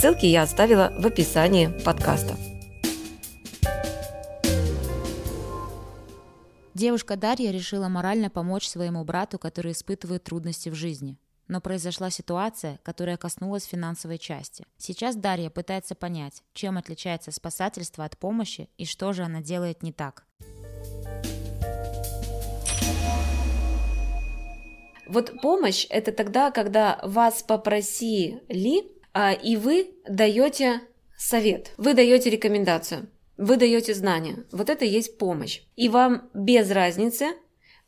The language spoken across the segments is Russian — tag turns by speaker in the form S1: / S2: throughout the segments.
S1: Ссылки я оставила в описании подкаста.
S2: Девушка Дарья решила морально помочь своему брату, который испытывает трудности в жизни. Но произошла ситуация, которая коснулась финансовой части. Сейчас Дарья пытается понять, чем отличается спасательство от помощи и что же она делает не так.
S1: Вот помощь – это тогда, когда вас попросили и вы даете совет, вы даете рекомендацию, вы даете знания. Вот это и есть помощь. И вам без разницы,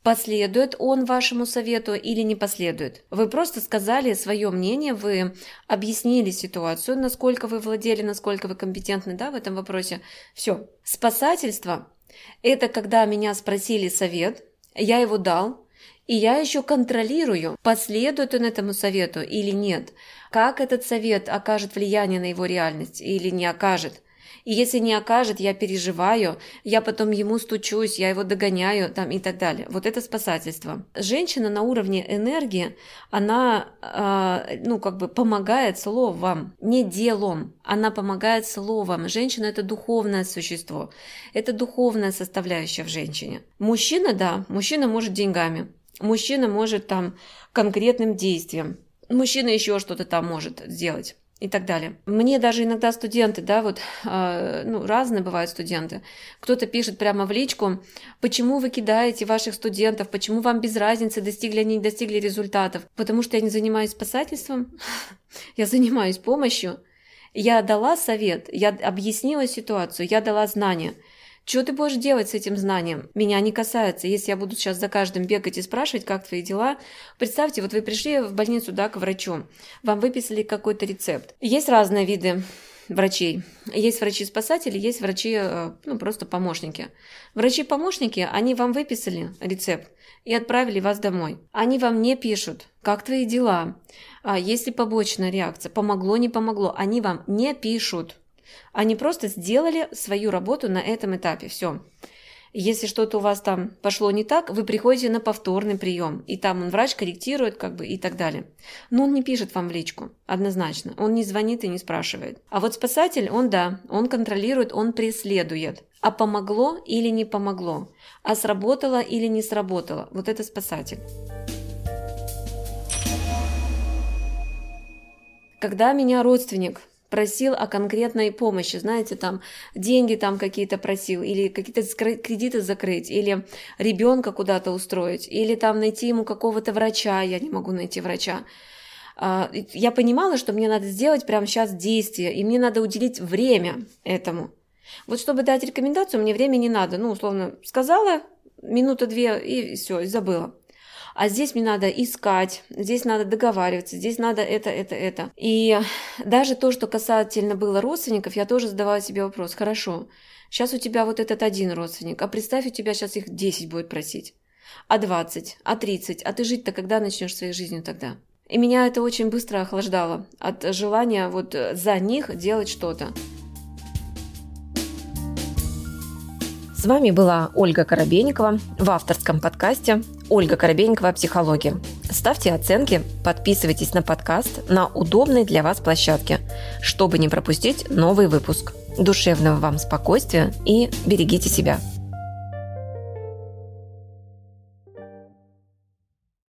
S1: последует он вашему совету или не последует. Вы просто сказали свое мнение, вы объяснили ситуацию, насколько вы владели, насколько вы компетентны да, в этом вопросе. Все. Спасательство – это когда меня спросили совет, я его дал, и я еще контролирую, последует он этому совету или нет как этот совет окажет влияние на его реальность или не окажет. И если не окажет, я переживаю, я потом ему стучусь, я его догоняю там, и так далее. Вот это спасательство. Женщина на уровне энергии, она э, ну, как бы помогает словом, не делом. Она помогает словом. Женщина – это духовное существо. Это духовная составляющая в женщине. Мужчина, да, мужчина может деньгами. Мужчина может там конкретным действием мужчина еще что-то там может сделать и так далее. Мне даже иногда студенты, да, вот, э, ну, разные бывают студенты. Кто-то пишет прямо в личку, почему вы кидаете ваших студентов, почему вам без разницы, достигли они, не достигли результатов. Потому что я не занимаюсь спасательством, я занимаюсь помощью. Я дала совет, я объяснила ситуацию, я дала знания – что ты будешь делать с этим знанием? Меня не касается. Если я буду сейчас за каждым бегать и спрашивать, как твои дела, представьте, вот вы пришли в больницу, да, к врачу, вам выписали какой-то рецепт. Есть разные виды врачей. Есть врачи-спасатели, есть врачи, э, ну, просто помощники. Врачи-помощники, они вам выписали рецепт и отправили вас домой. Они вам не пишут, как твои дела, а есть ли побочная реакция, помогло, не помогло. Они вам не пишут. Они просто сделали свою работу на этом этапе. Все. Если что-то у вас там пошло не так, вы приходите на повторный прием, и там он врач корректирует, как бы и так далее. Но он не пишет вам в личку, однозначно. Он не звонит и не спрашивает. А вот спасатель, он да, он контролирует, он преследует. А помогло или не помогло? А сработало или не сработало? Вот это спасатель. Когда меня родственник просил о конкретной помощи, знаете, там деньги там какие-то просил, или какие-то кредиты закрыть, или ребенка куда-то устроить, или там найти ему какого-то врача, я не могу найти врача. А, я понимала, что мне надо сделать прямо сейчас действие, и мне надо уделить время этому. Вот чтобы дать рекомендацию, мне времени не надо. Ну, условно, сказала, минута-две, и все, и забыла а здесь мне надо искать, здесь надо договариваться, здесь надо это, это, это. И даже то, что касательно было родственников, я тоже задавала себе вопрос, хорошо, сейчас у тебя вот этот один родственник, а представь, у тебя сейчас их 10 будет просить, а 20, а 30, а ты жить-то когда начнешь своей жизнью тогда? И меня это очень быстро охлаждало от желания вот за них делать что-то. С вами была Ольга Коробейникова в авторском подкасте «Ольга Коробейникова о психологии». Ставьте оценки, подписывайтесь на подкаст на удобной для вас площадке, чтобы не пропустить новый выпуск. Душевного вам спокойствия и берегите себя.